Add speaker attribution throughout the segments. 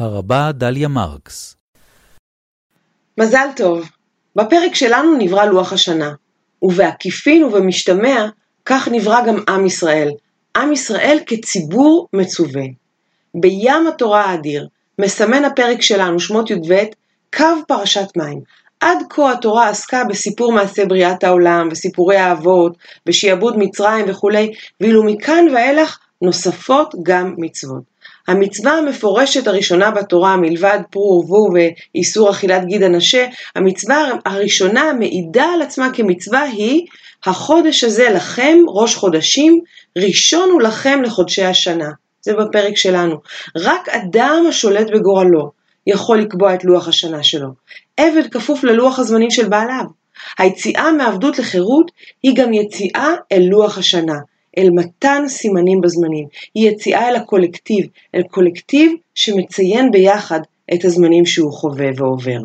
Speaker 1: הרבה דליה מרקס
Speaker 2: מזל טוב. בפרק שלנו נברא לוח השנה, ובעקיפין ובמשתמע, כך נברא גם עם ישראל. עם ישראל כציבור מצווה. בים התורה האדיר, מסמן הפרק שלנו, שמות י"ב, קו פרשת מים. עד כה התורה עסקה בסיפור מעשה בריאת העולם, וסיפורי האבות, ושיעבוד מצרים וכולי, ואילו מכאן ואילך נוספות גם מצוות. המצווה המפורשת הראשונה בתורה, מלבד פרו ורבו ואיסור אכילת גיד הנשה, המצווה הראשונה המעידה על עצמה כמצווה היא החודש הזה לכם, ראש חודשים, ראשון הוא לכם לחודשי השנה. זה בפרק שלנו. רק אדם השולט בגורלו יכול לקבוע את לוח השנה שלו. עבד כפוף ללוח הזמנים של בעליו. היציאה מעבדות לחירות היא גם יציאה אל לוח השנה. אל מתן סימנים בזמנים, היא יציאה אל הקולקטיב, אל קולקטיב שמציין ביחד את הזמנים שהוא חווה ועובר.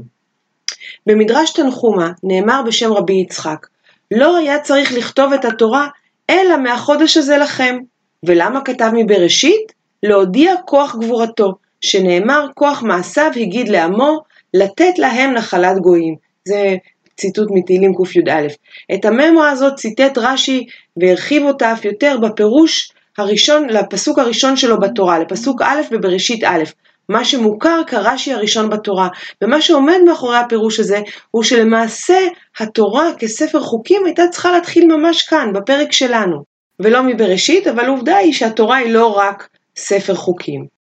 Speaker 2: במדרש תנחומה נאמר בשם רבי יצחק, לא היה צריך לכתוב את התורה אלא מהחודש הזה לכם. ולמה כתב מבראשית? להודיע כוח גבורתו, שנאמר כוח מעשיו הגיד לעמו, לתת להם נחלת גויים. זה ציטוט מתהילים קי"א. את הממרה הזאת ציטט רש"י והרחיב אותה אף יותר בפירוש הראשון, לפסוק הראשון שלו בתורה, לפסוק א' בבראשית א', מה שמוכר כרש"י הראשון בתורה, ומה שעומד מאחורי הפירוש הזה הוא שלמעשה התורה כספר חוקים הייתה צריכה להתחיל ממש כאן, בפרק שלנו, ולא מבראשית, אבל עובדה היא שהתורה היא לא רק ספר חוקים.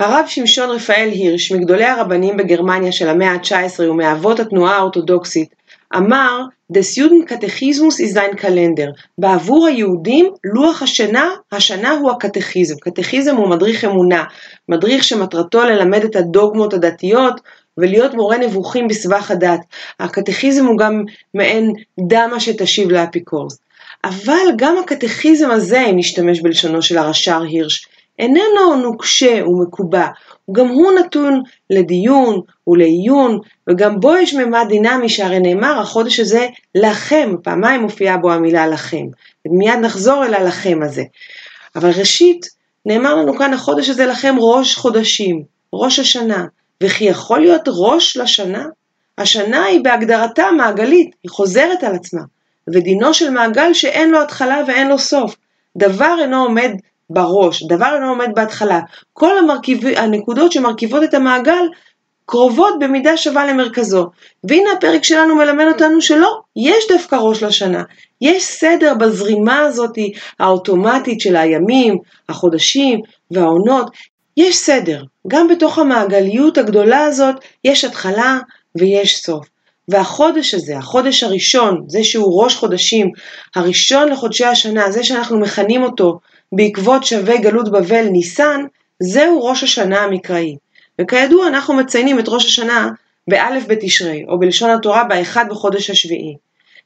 Speaker 2: הרב שמשון רפאל הירש, מגדולי הרבנים בגרמניה של המאה ה-19 ומאבות התנועה האורתודוקסית, אמר, des Judenkatechismus ist ein Kalender. בעבור היהודים, לוח השנה, השנה הוא הקטכיזם. קטכיזם הוא מדריך אמונה, מדריך שמטרתו ללמד את הדוגמות הדתיות ולהיות מורה נבוכים בסבך הדת. הקטכיזם הוא גם מעין דמה שתשיב לאפיקורס. אבל גם הקטכיזם הזה, אם נשתמש בלשונו של הרש"ר הירש, איננו נוקשה ומקובע, גם הוא נתון לדיון ולעיון, וגם בו יש ממד דינמי שהרי נאמר החודש הזה לכם, פעמיים מופיעה בו המילה לכם, ומיד נחזור אל הלכם הזה. אבל ראשית, נאמר לנו כאן החודש הזה לכם ראש חודשים, ראש השנה, וכי יכול להיות ראש לשנה? השנה היא בהגדרתה מעגלית, היא חוזרת על עצמה, ודינו של מעגל שאין לו התחלה ואין לו סוף. דבר אינו עומד בראש, דבר אינו עומד בהתחלה. כל המרכיב, הנקודות שמרכיבות את המעגל קרובות במידה שווה למרכזו. והנה הפרק שלנו מלמד אותנו שלא, יש דווקא ראש לשנה. יש סדר בזרימה הזאת האוטומטית של הימים, החודשים והעונות. יש סדר. גם בתוך המעגליות הגדולה הזאת יש התחלה ויש סוף. והחודש הזה, החודש הראשון, זה שהוא ראש חודשים, הראשון לחודשי השנה, זה שאנחנו מכנים אותו בעקבות שבי גלות בבל ניסן, זהו ראש השנה המקראי. וכידוע אנחנו מציינים את ראש השנה בא' בתשרי, או בלשון התורה באחד בחודש השביעי.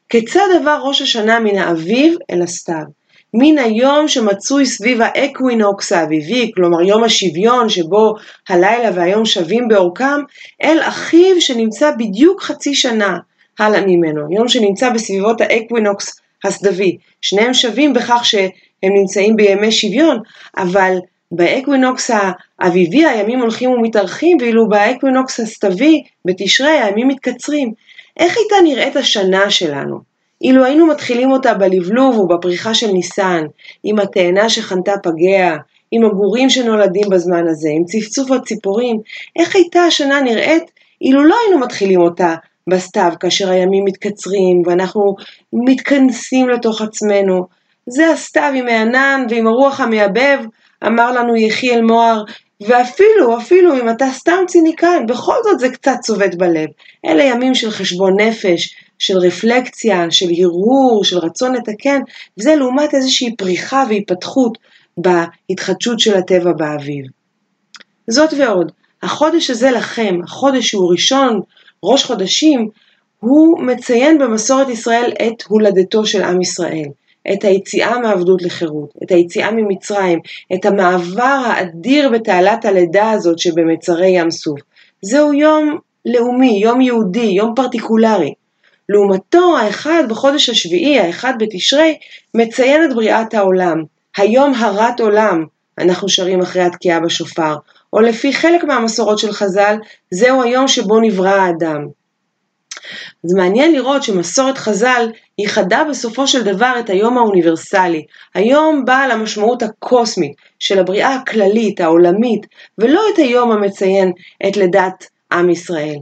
Speaker 2: כיצד עבר ראש השנה מן האביב אל הסתיו? מן היום שמצוי סביב האקווינוקס האביבי, כלומר יום השוויון שבו הלילה והיום שווים באורכם, אל אחיו שנמצא בדיוק חצי שנה הלאה ממנו, יום שנמצא בסביבות האקווינוקס הסתווי. שניהם שווים בכך ש... הם נמצאים בימי שוויון, אבל באקווינוקס האביבי הימים הולכים ומתארכים, ואילו באקווינוקס הסתווי, בתשרי, הימים מתקצרים. איך הייתה נראית השנה שלנו? אילו היינו מתחילים אותה בלבלוב ובפריחה של ניסן, עם התאנה שחנטה פגיה, עם הגורים שנולדים בזמן הזה, עם צפצוף הציפורים, איך הייתה השנה נראית אילו לא היינו מתחילים אותה בסתיו, כאשר הימים מתקצרים ואנחנו מתכנסים לתוך עצמנו, זה הסתיו עם הענן ועם הרוח המייבב, אמר לנו יחיאל מוהר, ואפילו, אפילו אם אתה סתם ציניקן, בכל זאת זה קצת צובט בלב. אלה ימים של חשבון נפש, של רפלקציה, של הרהור, של רצון לתקן, וזה לעומת איזושהי פריחה והיפתחות בהתחדשות של הטבע באביב. זאת ועוד, החודש הזה לכם, החודש שהוא ראשון, ראש חודשים, הוא מציין במסורת ישראל את הולדתו של עם ישראל. את היציאה מעבדות לחירות, את היציאה ממצרים, את המעבר האדיר בתעלת הלידה הזאת שבמצרי ים סוף. זהו יום לאומי, יום יהודי, יום פרטיקולרי. לעומתו, האחד בחודש השביעי, האחד בתשרי, מציין את בריאת העולם. היום הרת עולם, אנחנו שרים אחרי התקיעה בשופר, או לפי חלק מהמסורות של חז"ל, זהו היום שבו נברא האדם. אז מעניין לראות שמסורת חז"ל ייחדה בסופו של דבר את היום האוניברסלי, היום בעל המשמעות הקוסמית של הבריאה הכללית, העולמית, ולא את היום המציין את לידת עם ישראל.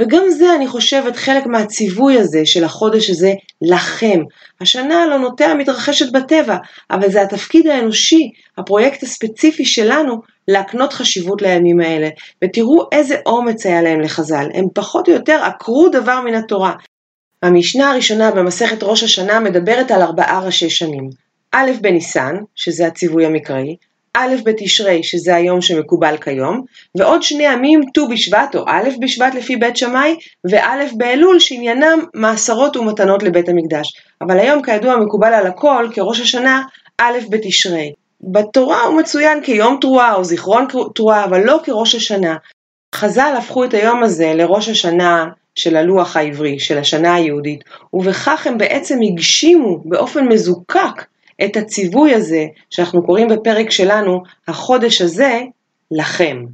Speaker 2: וגם זה, אני חושבת, חלק מהציווי הזה של החודש הזה לכם. השנה הלא מתרחשת בטבע, אבל זה התפקיד האנושי, הפרויקט הספציפי שלנו, להקנות חשיבות לימים האלה. ותראו איזה אומץ היה להם לחז"ל, הם פחות או יותר עקרו דבר מן התורה. המשנה הראשונה במסכת ראש השנה מדברת על ארבעה ראשי שנים. א' בניסן, שזה הציווי המקראי, א' בתשרי, שזה היום שמקובל כיום, ועוד שני ימים ט"ו בשבט או א' בשבט לפי בית שמאי, וא' באלול שעניינם מעשרות ומתנות לבית המקדש. אבל היום כידוע מקובל על הכל כראש השנה א' בתשרי. בתורה הוא מצוין כיום תרועה או זיכרון תרועה, אבל לא כראש השנה. חז"ל הפכו את היום הזה לראש השנה של הלוח העברי, של השנה היהודית, ובכך הם בעצם הגשימו באופן מזוקק את הציווי הזה, שאנחנו קוראים בפרק שלנו, החודש הזה, לכם.